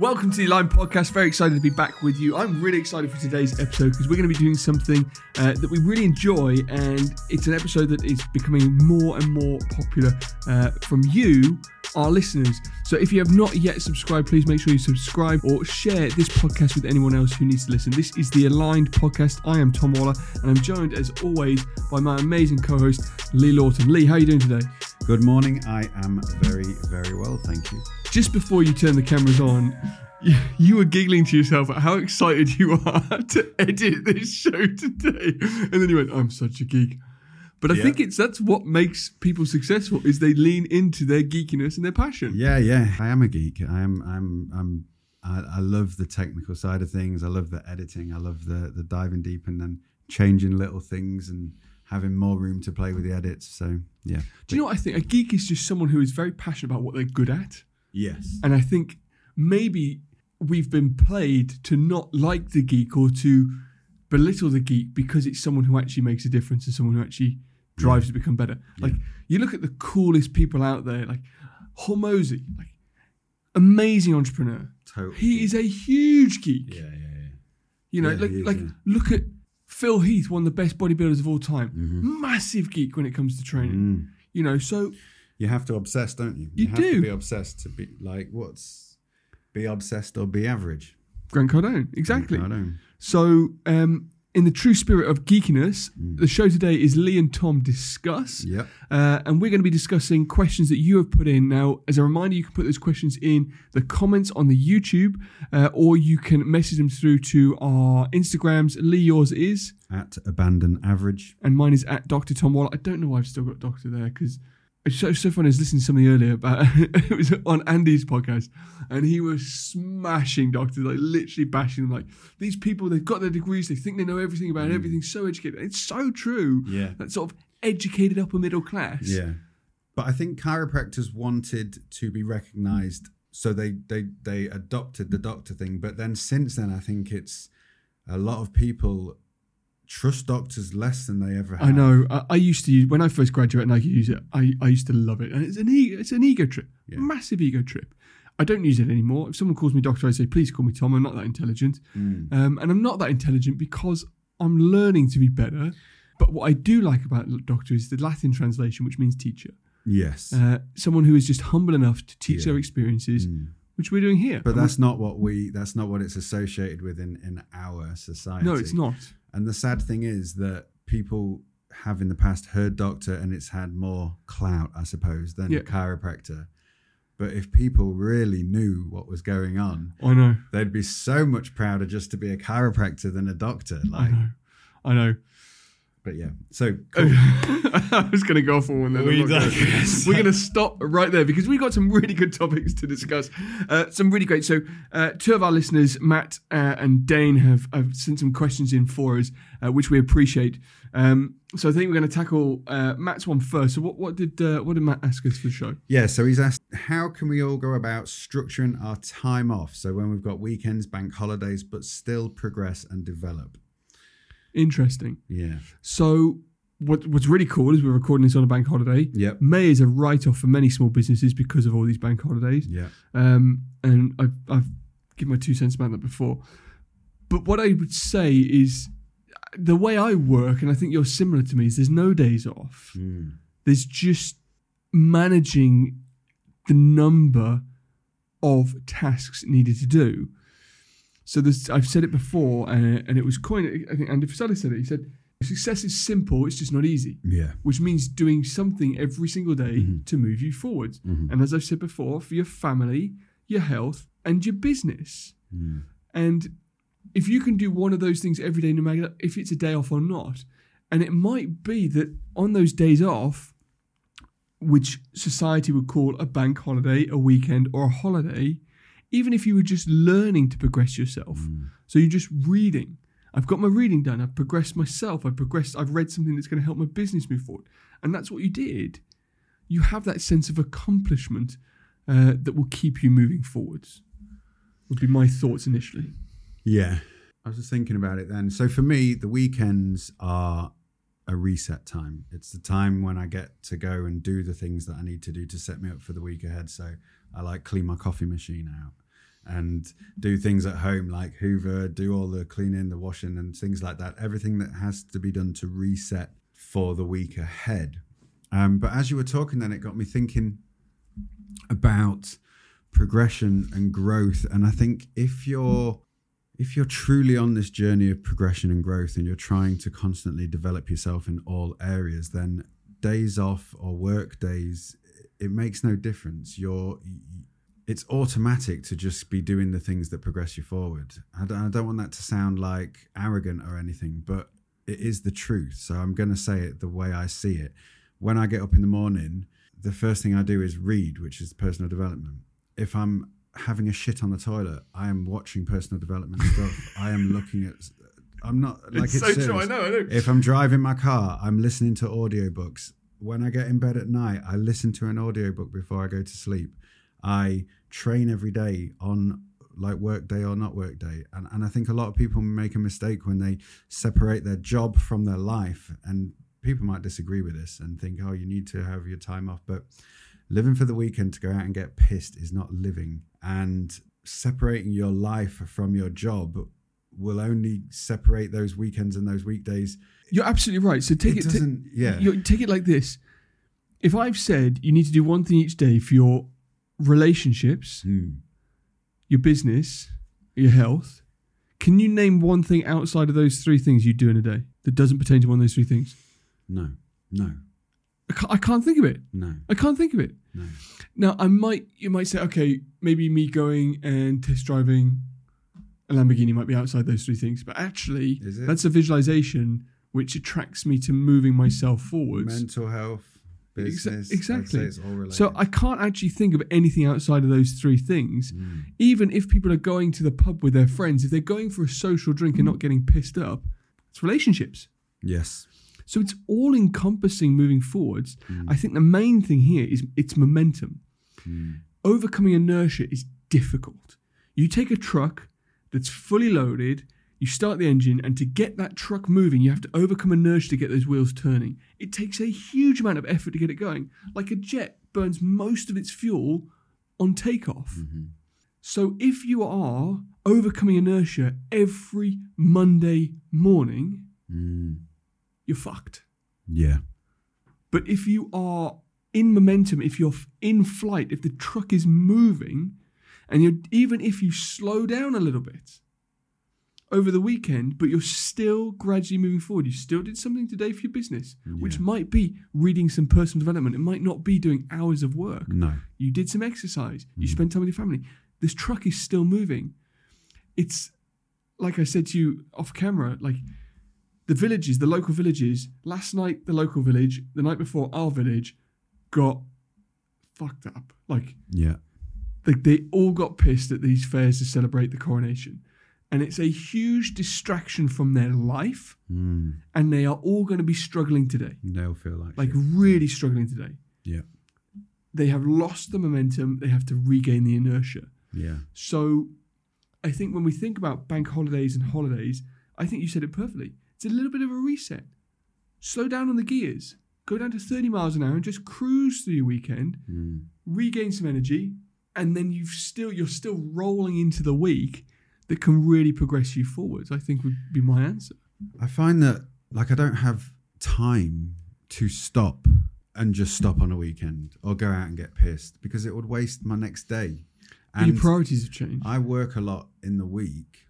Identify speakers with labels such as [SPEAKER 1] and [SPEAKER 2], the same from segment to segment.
[SPEAKER 1] Welcome to the Aligned Podcast. Very excited to be back with you. I'm really excited for today's episode because we're going to be doing something uh, that we really enjoy, and it's an episode that is becoming more and more popular uh, from you, our listeners. So if you have not yet subscribed, please make sure you subscribe or share this podcast with anyone else who needs to listen. This is the Aligned Podcast. I am Tom Waller, and I'm joined as always by my amazing co-host Lee Lawton. Lee, how are you doing today?
[SPEAKER 2] Good morning. I am very, very well, thank you.
[SPEAKER 1] just before you turn the cameras on, you, you were giggling to yourself at how excited you are to edit this show today, and then you went, "I'm such a geek." But I
[SPEAKER 2] Yeah.
[SPEAKER 1] think it's that's what makes people successful is they lean into their geekiness and their passion.
[SPEAKER 2] Yeah, yeah. I am a geek. I am. I'm. I'm. I, I love the technical side of things. I love the editing. I love the the diving deep and then changing little things and having more room to play with the edits. So yeah.
[SPEAKER 1] Do you know what I think? A geek is just someone who is very passionate about what they're good at,
[SPEAKER 2] Yes.
[SPEAKER 1] and I think maybe we've been played to not like the geek or to belittle the geek because it's someone who actually makes a difference and someone who actually drives to become better. Like you look at the coolest people out there, like Hormozi, like amazing entrepreneur.
[SPEAKER 2] Totally.
[SPEAKER 1] He is a huge geek.
[SPEAKER 2] Yeah, yeah, yeah.
[SPEAKER 1] You know,
[SPEAKER 2] Yeah,
[SPEAKER 1] like
[SPEAKER 2] is,
[SPEAKER 1] like
[SPEAKER 2] yeah.
[SPEAKER 1] look at Phil Heath, one of the best bodybuilders of all time. Massive geek when it comes to training.
[SPEAKER 2] Mm.
[SPEAKER 1] You know, so
[SPEAKER 2] You have to obsess, don't you?
[SPEAKER 1] You
[SPEAKER 2] have
[SPEAKER 1] do.
[SPEAKER 2] to be obsessed to be like what's be obsessed or be average.
[SPEAKER 1] Grant Cardone, exactly.
[SPEAKER 2] I don't.
[SPEAKER 1] So, um, in the true spirit of geekiness,
[SPEAKER 2] Mm.
[SPEAKER 1] the show today is Lee and Tom discuss,
[SPEAKER 2] Yep.
[SPEAKER 1] uh, and we're going to be discussing questions that you have put in. Now, as a reminder, you can put those questions in the comments on the YouTube, uh, or you can message them through to our Instagrams. Lee, yours is,
[SPEAKER 2] At abandon average.
[SPEAKER 1] and mine is at Dr. Tom Waller. I don't know why I've still got Doctor there because. It's so, so funny. I was listening to something earlier about it was on Andy's podcast, and he was smashing doctors, like literally bashing them. Like these people, they've got their degrees, they think they know everything about mm. everything, so educated. It's so true.
[SPEAKER 2] Yeah.
[SPEAKER 1] That sort of educated upper middle class.
[SPEAKER 2] Yeah, but I think chiropractors wanted to be recognised, so they they they adopted the doctor thing. But then since then, I think it's a lot of people trust doctors less than they ever have.
[SPEAKER 1] I know. I, I used to use when I first graduated and I could use it. I, I used to love it, and it's an ego, it's an ego trip,
[SPEAKER 2] Yeah.
[SPEAKER 1] massive ego trip. I don't use it anymore. If someone calls me doctor, I say, please call me Tom. I'm not that intelligent,
[SPEAKER 2] Mm.
[SPEAKER 1] um, and I'm not that intelligent because I'm learning to be better. But what I do like about doctor is the Latin translation, which means teacher.
[SPEAKER 2] Yes,
[SPEAKER 1] Uh, someone who is just humble enough to teach
[SPEAKER 2] Yeah.
[SPEAKER 1] their experiences,
[SPEAKER 2] Mm.
[SPEAKER 1] which we're doing here.
[SPEAKER 2] but that's not what we. That's not what it's associated with in in our society.
[SPEAKER 1] no, it's not.
[SPEAKER 2] And the sad thing is that people have in the past heard doctor and it's had more clout, I suppose, than
[SPEAKER 1] Yeah.
[SPEAKER 2] chiropractor. But if people really knew what was going on,
[SPEAKER 1] I know.
[SPEAKER 2] they'd be so much prouder just to be a chiropractor than a doctor.
[SPEAKER 1] I
[SPEAKER 2] Like,
[SPEAKER 1] know. I know.
[SPEAKER 2] But yeah. So cool.
[SPEAKER 1] I was going to go for one then.
[SPEAKER 2] We
[SPEAKER 1] not gonna.
[SPEAKER 2] digress.
[SPEAKER 1] We're going to stop right there because we've got some really good topics to discuss. Uh, some really great. So, uh, two of our listeners, Matt uh, and Dane, have, have sent some questions in for us, uh, which we appreciate. Um, so, I think we're going to tackle uh, Matt's one first. So, what, what did uh, what did Matt ask us for the show?
[SPEAKER 2] yeah. So he's asked, how can we all go about structuring our time off? So when we've got weekends, bank holidays, but still progress and develop.
[SPEAKER 1] Interesting.
[SPEAKER 2] Yeah.
[SPEAKER 1] So, what what's really cool is we're recording this on a bank holiday.
[SPEAKER 2] Yeah.
[SPEAKER 1] May is a write off for many small businesses because of all these bank holidays.
[SPEAKER 2] Yeah.
[SPEAKER 1] Um, and I've, I've given my two cents about that before. But what I would say is the way I work, and I think you're similar to me, is there's no days off.
[SPEAKER 2] Mm.
[SPEAKER 1] There's just managing the number of tasks needed to do. So I've said it before, uh, and it was coined. I think Andy Frisella said it. He said, "Success is simple; it's just not easy."
[SPEAKER 2] Yeah.
[SPEAKER 1] Which means doing something every single day
[SPEAKER 2] Mhm.
[SPEAKER 1] to move you forwards.
[SPEAKER 2] Mhm.
[SPEAKER 1] And as I've said before, for your family, your health, and your business.
[SPEAKER 2] Mm.
[SPEAKER 1] And if you can do one of those things every day, no matter if it's a day off or not, and it might be that on those days off, which society would call a bank holiday, a weekend, or a holiday, even if you were just learning to progress yourself.
[SPEAKER 2] Mm.
[SPEAKER 1] So you're just reading. I've got my reading done. I've progressed myself. I've progressed. I've read something that's going to help my business move forward. And that's what you did. You have that sense of accomplishment uh, that will keep you moving forwards. Would be my thoughts initially.
[SPEAKER 2] Yeah. I was just thinking about it then. So for me, the weekends are a reset time. It's the time when I get to go and do the things that I need to do to set me up for the week ahead. So I like clean my coffee machine out and do things at home like Hoover, do all the cleaning, the washing, and things like that. Everything that has to be done to reset for the week ahead. Um, but as you were talking, then it got me thinking about progression and growth. And I think if you're if you're truly on this journey of progression and growth and you're trying to constantly develop yourself in all areas, then days off or work days, it makes no difference. You're it's automatic to just be doing the things that progress you forward. I don't, I don't want that to sound like arrogant or anything, but it is the truth. So I'm going to say it the way I see it. When I get up in the morning, the first thing I do is read, which is personal development. If I'm having a shit on the toilet, I am watching personal development stuff. I am looking at. I'm not like
[SPEAKER 1] it's,
[SPEAKER 2] it's,
[SPEAKER 1] so
[SPEAKER 2] serious.
[SPEAKER 1] true. I know. I know.
[SPEAKER 2] If I'm driving my car, I'm listening to audiobooks. When I get in bed at night, I listen to an audiobook before I go to sleep. I train every day on like work day or not work day. And, and I think a lot of people make a mistake when they separate their job from their life. And people might disagree with this and think, oh, you need to have your time off. But living for the weekend to go out and get pissed is not living. And separating your life from your job will only separate those weekends and those weekdays.
[SPEAKER 1] You're absolutely right. So take
[SPEAKER 2] It
[SPEAKER 1] it.
[SPEAKER 2] doesn't- yeah.
[SPEAKER 1] You take it like this. If I've said you need to do one thing each day for your relationships,
[SPEAKER 2] Hmm.
[SPEAKER 1] your business, your health, can you name one thing outside of those three things you do in a day that doesn't pertain to one of those three things?
[SPEAKER 2] No, no,
[SPEAKER 1] I can't, I can't think of it.
[SPEAKER 2] no,
[SPEAKER 1] I can't think of it.
[SPEAKER 2] no.
[SPEAKER 1] Now, I might, you might say, okay, maybe me going and test driving a Lamborghini might be outside those three things, but actually, that's a visualization which attracts me to moving myself forwards.
[SPEAKER 2] Mental health, business.
[SPEAKER 1] exactly.
[SPEAKER 2] It's all related.
[SPEAKER 1] So I can't actually think of anything outside of those three things.
[SPEAKER 2] Mm.
[SPEAKER 1] Even if people are going to the pub with their friends, if they're going for a social drink and not getting pissed up, it's relationships.
[SPEAKER 2] Yes.
[SPEAKER 1] So it's all encompassing moving forwards.
[SPEAKER 2] Mm.
[SPEAKER 1] I think the main thing here is it's momentum.
[SPEAKER 2] Mm.
[SPEAKER 1] Overcoming inertia is difficult. You take a truck that's fully loaded, you start the engine, and to get that truck moving, you have to overcome inertia to get those wheels turning. It takes a huge amount of effort to get it going. Like a jet burns most of its fuel on takeoff.
[SPEAKER 2] Mhm.
[SPEAKER 1] So if you are overcoming inertia every Monday morning,
[SPEAKER 2] Mm.
[SPEAKER 1] you're fucked.
[SPEAKER 2] Yeah.
[SPEAKER 1] But if you are in momentum, if you're in flight, if the truck is moving, and you're even if you slow down a little bit over the weekend, but you're still gradually moving forward. You still did something today for your business, which might be reading some personal development. It might not be doing hours of work.
[SPEAKER 2] No.
[SPEAKER 1] You did some exercise. You
[SPEAKER 2] Mhm.
[SPEAKER 1] spent time with your family. This truck is still moving. It's like I said to you off camera, like the villages, the local villages. Last night, the local village, the night before, our village got fucked up. Like
[SPEAKER 2] Yeah.
[SPEAKER 1] they, they all got pissed at these fairs to celebrate the coronation. And it's a huge distraction from their life.
[SPEAKER 2] Mm.
[SPEAKER 1] And they are all going to be struggling today
[SPEAKER 2] They'll feel like
[SPEAKER 1] like
[SPEAKER 2] shit.
[SPEAKER 1] really struggling today.
[SPEAKER 2] Yeah.
[SPEAKER 1] They have lost the momentum. They have to regain the inertia.
[SPEAKER 2] Yeah.
[SPEAKER 1] So I think when we think about bank holidays and holidays, I think you said it perfectly. It's a little bit of a reset. Slow down on the gears. Go down to 30 miles an hour and just cruise through your weekend,
[SPEAKER 2] Mm.
[SPEAKER 1] regain some energy, and then you've still you're still rolling into the week that can really progress you forwards. I think would be my answer.
[SPEAKER 2] I find that like I don't have time to stop and just stop on a weekend or go out and get pissed because it would waste my next day. And your
[SPEAKER 1] priorities have changed.
[SPEAKER 2] I work a lot in the week,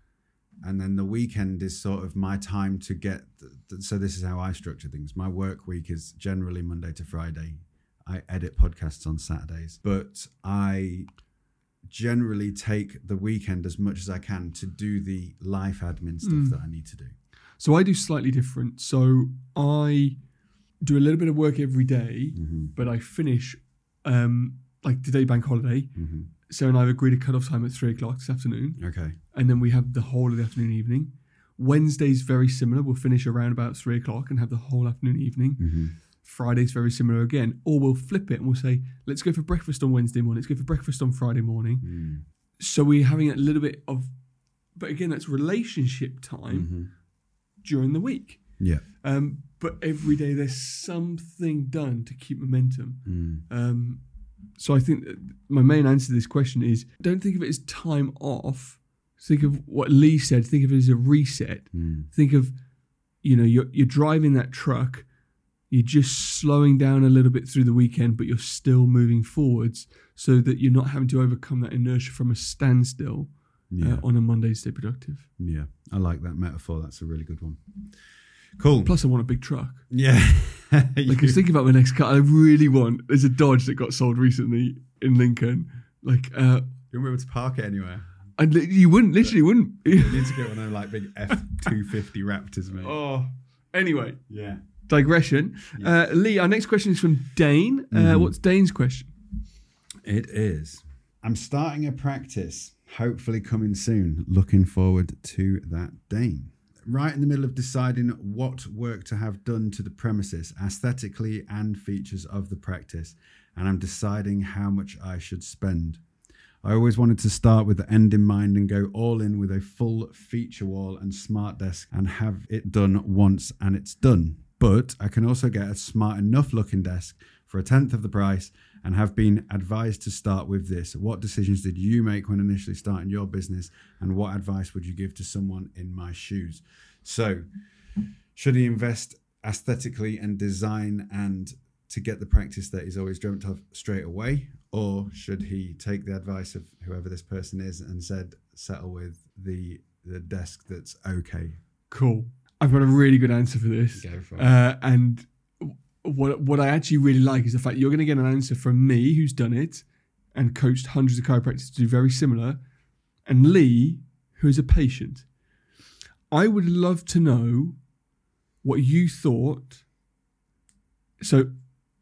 [SPEAKER 2] and then the weekend is sort of my time to get. th- so this is how I structure things. My work week is generally Monday to Friday. I edit podcasts on Saturdays, but I generally take the weekend as much as I can to do the life admin stuff
[SPEAKER 1] Mm.
[SPEAKER 2] that I need to do.
[SPEAKER 1] So I do slightly different. So I do a little bit of work every day,
[SPEAKER 2] Mm-hmm.
[SPEAKER 1] but I finish um, like today bank holiday.
[SPEAKER 2] Mm-hmm.
[SPEAKER 1] Sarah and I have agreed a cut-off time at three o'clock this afternoon,
[SPEAKER 2] Okay.
[SPEAKER 1] and then we have the whole of the afternoon evening. Wednesday's very similar. We'll finish around about three o'clock and have the whole afternoon evening.
[SPEAKER 2] Mm-hmm.
[SPEAKER 1] Friday's very similar again, or we'll flip it and we'll say, let's go for breakfast on Wednesday morning. Let's go for breakfast on Friday morning.
[SPEAKER 2] Mm.
[SPEAKER 1] So we're having a little bit of, but again, that's relationship time
[SPEAKER 2] Mm-hmm.
[SPEAKER 1] during the week.
[SPEAKER 2] Yeah.
[SPEAKER 1] Um, but every day there's something done to keep momentum.
[SPEAKER 2] Mm.
[SPEAKER 1] Um, so I think that my main answer to this question is don't think of it as time off. Think of what Lee said. Think of it as a reset.
[SPEAKER 2] Mm.
[SPEAKER 1] Think of, you know, you're you're driving that truck. You're just slowing down a little bit through the weekend, but you're still moving forwards, so that you're not having to overcome that inertia from a standstill
[SPEAKER 2] Yeah.
[SPEAKER 1] uh, on a Monday to stay productive.
[SPEAKER 2] yeah. I like that metaphor. That's a really good one. Cool.
[SPEAKER 1] Plus, I want a big truck.
[SPEAKER 2] yeah.
[SPEAKER 1] Like, I was thinking about my next car. I really want. There's a Dodge that got sold recently in Lincoln. Like, uh,
[SPEAKER 2] you won't be able to park it anywhere.
[SPEAKER 1] and you wouldn't literally wouldn't.
[SPEAKER 2] You need to get one of them like big F two fifty Raptors, mate.
[SPEAKER 1] oh, anyway,
[SPEAKER 2] Yeah.
[SPEAKER 1] Digression. Uh, Lee, our next question is from Dane. Uh,
[SPEAKER 2] Mhm.
[SPEAKER 1] What's Dane's question?
[SPEAKER 2] It is. I'm starting a practice, hopefully coming soon. Looking forward to that, Dane. Right in the middle of deciding what work to have done to the premises, aesthetically and features of the practice, and I'm deciding how much I should spend. I always wanted to start with the end in mind and go all in with a full feature wall and smart desk and have it done once and it's done. But I can also get a smart enough looking desk for a tenth of the price and have been advised to start with this. What decisions did you make when initially starting your business and what advice would you give to someone in my shoes? So, should he invest aesthetically and design and to get the practice that he's always dreamt of straight away? Or should he take the advice of whoever this person is and said, settle with the the desk that's okay?
[SPEAKER 1] Cool. I've got a really good answer for this.
[SPEAKER 2] Go for it.
[SPEAKER 1] Uh, and what what I actually really like is the fact you're going to get an answer from me, who's done it and coached hundreds of chiropractors to do very similar, and Lee, who is a patient. I would love to know what you thought. So,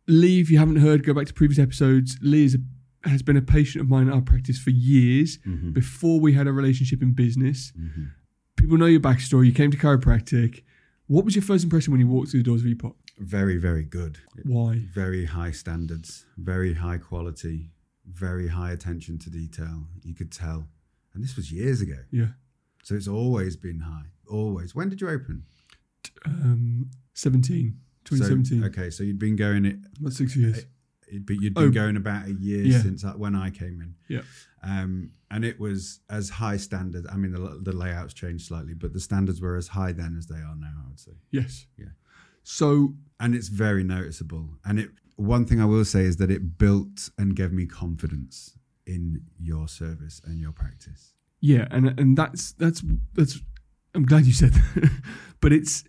[SPEAKER 1] Lee, if you haven't heard, go back to previous episodes. Lee is a, has been a patient of mine at our practice for years.
[SPEAKER 2] Mhm.
[SPEAKER 1] Before we had a relationship in business,
[SPEAKER 2] Mhm.
[SPEAKER 1] People know your backstory. You came to chiropractic. What was your first impression when you walked through the doors of EPOC?
[SPEAKER 2] Very, very good.
[SPEAKER 1] Why?
[SPEAKER 2] very high standards, very high quality, very high attention to detail. You could tell. And this was years ago.
[SPEAKER 1] Yeah.
[SPEAKER 2] So it's always been high. Always. When did you open?
[SPEAKER 1] Um, 17,
[SPEAKER 2] So-
[SPEAKER 1] 2017.
[SPEAKER 2] okay, so you'd been going it,
[SPEAKER 1] About six years.
[SPEAKER 2] it- but you'd been
[SPEAKER 1] Oh.
[SPEAKER 2] going about a year
[SPEAKER 1] Yeah.
[SPEAKER 2] since I, when I came in.
[SPEAKER 1] Yeah.
[SPEAKER 2] Um, and it was as high standard. I mean, the, the layouts changed slightly, but the standards were as high then as they are now. I would say.
[SPEAKER 1] Yes.
[SPEAKER 2] Yeah.
[SPEAKER 1] So,
[SPEAKER 2] and it's very noticeable. And it one thing I will say is that it built and gave me confidence in your service and your practice.
[SPEAKER 1] yeah, and and that's that's that's. I'm glad you said that, but it's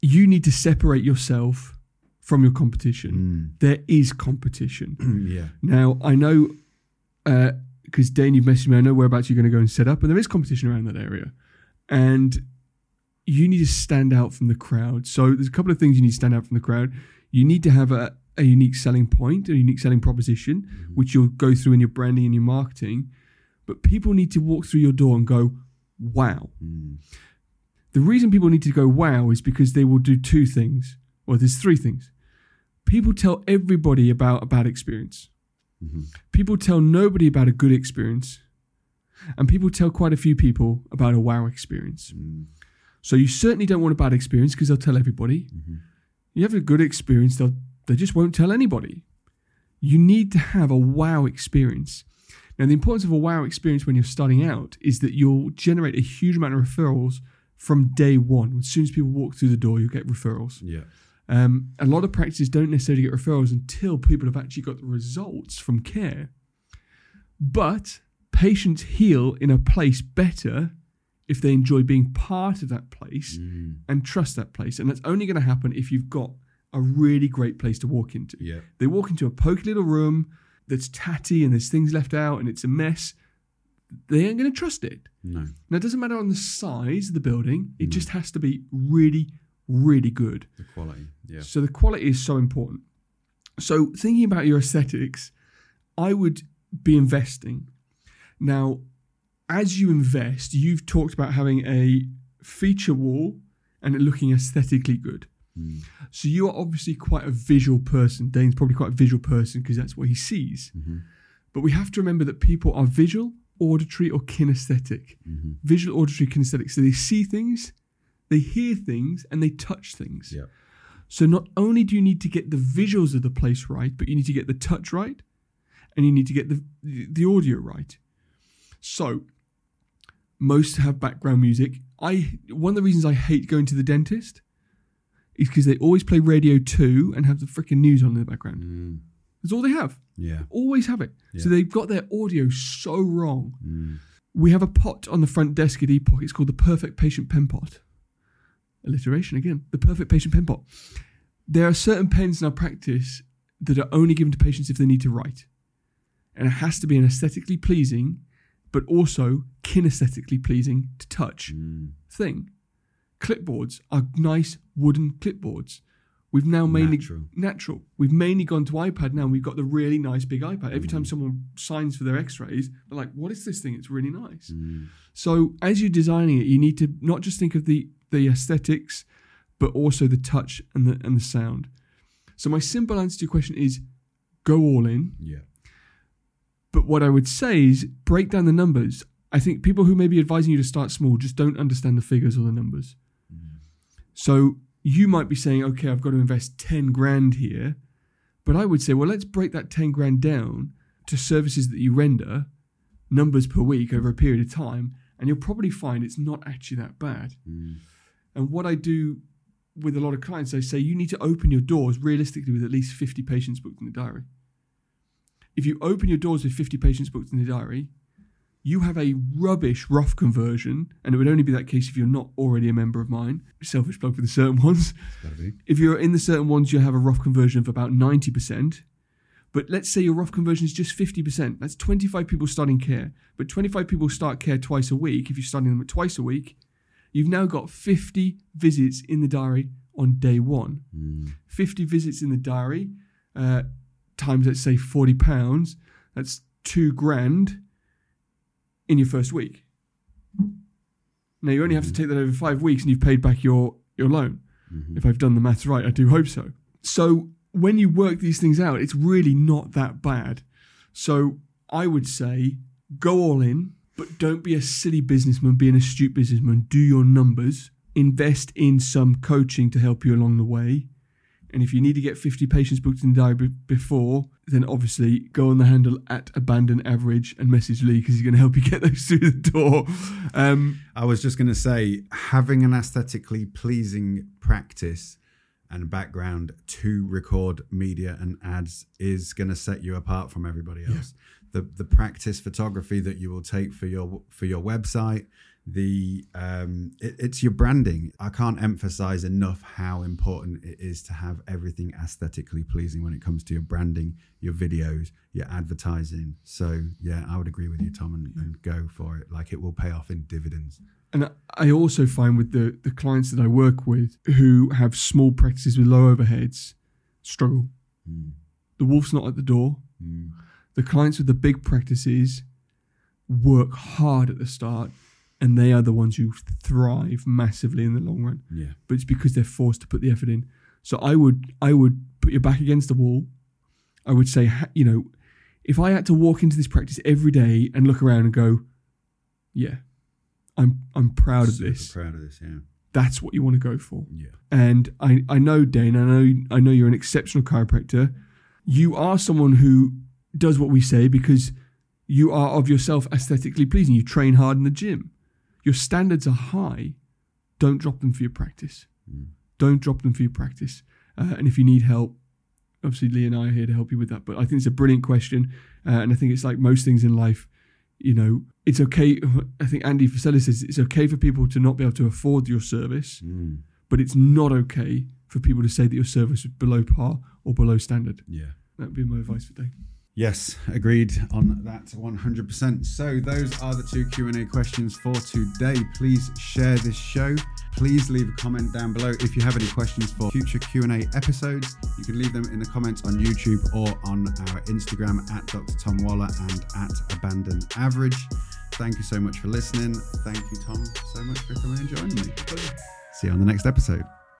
[SPEAKER 1] you need to separate yourself from your competition. There is competition.
[SPEAKER 2] Mm. yeah.
[SPEAKER 1] Now I know because Dane, you've messaged me. I know whereabouts you're going to go and set up, and there is competition around that area, and you need to stand out from the crowd. So there's a couple of things you need to stand out from the crowd. You need to have a, a unique selling point, a unique selling proposition, which you'll go through in your branding and your marketing. But people need to walk through your door and go, "Wow."
[SPEAKER 2] Mm.
[SPEAKER 1] The reason people need to go wow is because they will do two things. Well, there's three things. People tell everybody about a bad experience.
[SPEAKER 2] Mhm.
[SPEAKER 1] People tell nobody about a good experience. And people tell quite a few people about a wow experience.
[SPEAKER 2] Mm.
[SPEAKER 1] So you certainly don't want a bad experience because they'll tell everybody.
[SPEAKER 2] Mhm.
[SPEAKER 1] You have a good experience, they'll they just won't tell anybody. You need to have a wow experience. Now, the importance of a wow experience when you're starting out is that you'll generate a huge amount of referrals from day one. As soon as people walk through the door, you'll get referrals.
[SPEAKER 2] Yeah.
[SPEAKER 1] Um, a lot of practices don't necessarily get referrals until people have actually got the results from care. But patients heal in a place better if they enjoy being part of that place
[SPEAKER 2] Mm.
[SPEAKER 1] and trust that place. And that's only going to happen if you've got a really great place to walk into.
[SPEAKER 2] Yeah.
[SPEAKER 1] They walk into a poky little room that's tatty and there's things left out and it's a mess. They ain't going to trust it.
[SPEAKER 2] No.
[SPEAKER 1] Now, it doesn't matter on the size of the building, it
[SPEAKER 2] Mm.
[SPEAKER 1] just has to be really, really good.
[SPEAKER 2] The quality. Yeah.
[SPEAKER 1] So the quality is so important. So thinking about your aesthetics, I would be investing. Now, as you invest, you've talked about having a feature wall and it looking aesthetically good.
[SPEAKER 2] Mm.
[SPEAKER 1] So you are obviously quite a visual person. Dane's probably quite a visual person because that's what he sees.
[SPEAKER 2] Mhm.
[SPEAKER 1] But we have to remember that people are visual, auditory, or kinesthetic.
[SPEAKER 2] Mhm.
[SPEAKER 1] Visual, auditory, kinesthetic. So they see things, they hear things, and they touch things.
[SPEAKER 2] Yeah.
[SPEAKER 1] So not only do you need to get the visuals of the place right, but you need to get the touch right and you need to get the the audio right. So most have background music. I one of the reasons I hate going to the dentist is because they always play Radio Two and have the freaking news on in the background.
[SPEAKER 2] Mm.
[SPEAKER 1] That's all they have.
[SPEAKER 2] Yeah.
[SPEAKER 1] Always have it.
[SPEAKER 2] Yeah.
[SPEAKER 1] So they've got their audio so wrong.
[SPEAKER 2] Mm.
[SPEAKER 1] We have a pot on the front desk at Epoch. It's called the Perfect Patient Pen Pot. Alliteration again. The Perfect Patient Pen Pot. There are certain pens in our practice that are only given to patients if they need to write. And it has to be an aesthetically pleasing, but also kinesthetically pleasing to touch
[SPEAKER 2] Mm.
[SPEAKER 1] thing. Clipboards are nice wooden clipboards. We've now mainly
[SPEAKER 2] Natural.
[SPEAKER 1] natural. We've mainly gone to iPad now. We've got the really nice big iPad. Every time someone signs for their X-rays, they're like, "What is this thing? It's really nice."
[SPEAKER 2] Mm.
[SPEAKER 1] So as you're designing it, you need to not just think of the the aesthetics, but also the touch and the and the sound. So my simple answer to your question is, go all in.
[SPEAKER 2] Yeah.
[SPEAKER 1] But what I would say is break down the numbers. I think people who may be advising you to start small just don't understand the figures or the numbers. So you might be saying, okay, I've got to invest 10 grand here. But I would say, well, let's break that 10 grand down to services that you render, numbers per week over a period of time, and you'll probably find it's not actually that bad.
[SPEAKER 2] Mm.
[SPEAKER 1] And what I do with a lot of clients, I say you need to open your doors realistically with at least 50 patients booked in the diary. If you open your doors with 50 patients booked in the diary, you have a rubbish rough conversion, and it would only be that case if you're not already a member of mine. Selfish plug for the certain ones.
[SPEAKER 2] It's gotta be.
[SPEAKER 1] If you're in the certain ones, you have a rough conversion of about 90%. But let's say your rough conversion is just 50%. That's 25 people starting care. But 25 people start care twice a week. If you're starting them at twice a week, you've now got 50 visits in the diary on day one.
[SPEAKER 2] Mm.
[SPEAKER 1] 50 visits in the diary, uh, times let's say 40 pounds, that's two grand in your first week. Now you only have to take that over five weeks and you've paid back your, your loan.
[SPEAKER 2] Mhm.
[SPEAKER 1] If I've done the maths right, I do hope so. So when you work these things out, it's really not that bad. So I would say go all in, but don't be a silly businessman, be an astute businessman. Do your numbers, invest in some coaching to help you along the way. And if you need to get 50 patients booked in the diary be- before, then obviously go on the handle at abandon average and message Lee because he's going to help you get those through the door. Um,
[SPEAKER 2] I was just going to say, having an aesthetically pleasing practice and background to record media and ads is going to set you apart from everybody else. The the practice photography that you will take for your for your website, the um, it, it's your branding. I can't emphasize enough how important it is to have everything aesthetically pleasing when it comes to your branding, your videos, your advertising. So yeah, I would agree with you, Tom, and, and go for it. Like it will pay off in dividends.
[SPEAKER 1] And I also find with the, the clients that I work with who have small practices with low overheads struggle.
[SPEAKER 2] Mm.
[SPEAKER 1] The wolf's not at the door.
[SPEAKER 2] Mm.
[SPEAKER 1] The clients with the big practices work hard at the start and they are the ones who thrive massively in the long run.
[SPEAKER 2] Yeah.
[SPEAKER 1] But it's because they're forced to put the effort in. So I would I would put your back against the wall. I would say, you know, if I had to walk into this practice every day and look around and go, yeah, I'm I'm proud of this.
[SPEAKER 2] Proud of this, yeah.
[SPEAKER 1] That's what you want to go for.
[SPEAKER 2] Yeah.
[SPEAKER 1] And I, I know Dane, I know I know you're an exceptional chiropractor. You are someone who does what we say because you are of yourself aesthetically pleasing. You train hard in the gym. Your standards are high. Don't drop them for your practice.
[SPEAKER 2] Mm.
[SPEAKER 1] Don't drop them for your practice. Uh, and if you need help, obviously Lee and I are here to help you with that. But I think it's a brilliant question, uh, and I think it's like most things in life. You know, it's okay. I think Andy Frisella says it's okay for people to not be able to afford your service
[SPEAKER 2] Mm.
[SPEAKER 1] but it's not okay for people to say that your service is below par or below standard.
[SPEAKER 2] Yeah.
[SPEAKER 1] That would be my advice for Dave.
[SPEAKER 2] Yes, agreed on that 100%. So those are the two Q&A questions for today. Please share this show. Please leave a comment down below if you have any questions for future Q&A episodes. You can leave them in the comments on YouTube or on our Instagram at Dr. Tom Waller and at Abandon Average. Thank you so much for listening. Thank you, Tom, so much for coming and joining me. See you on the next episode.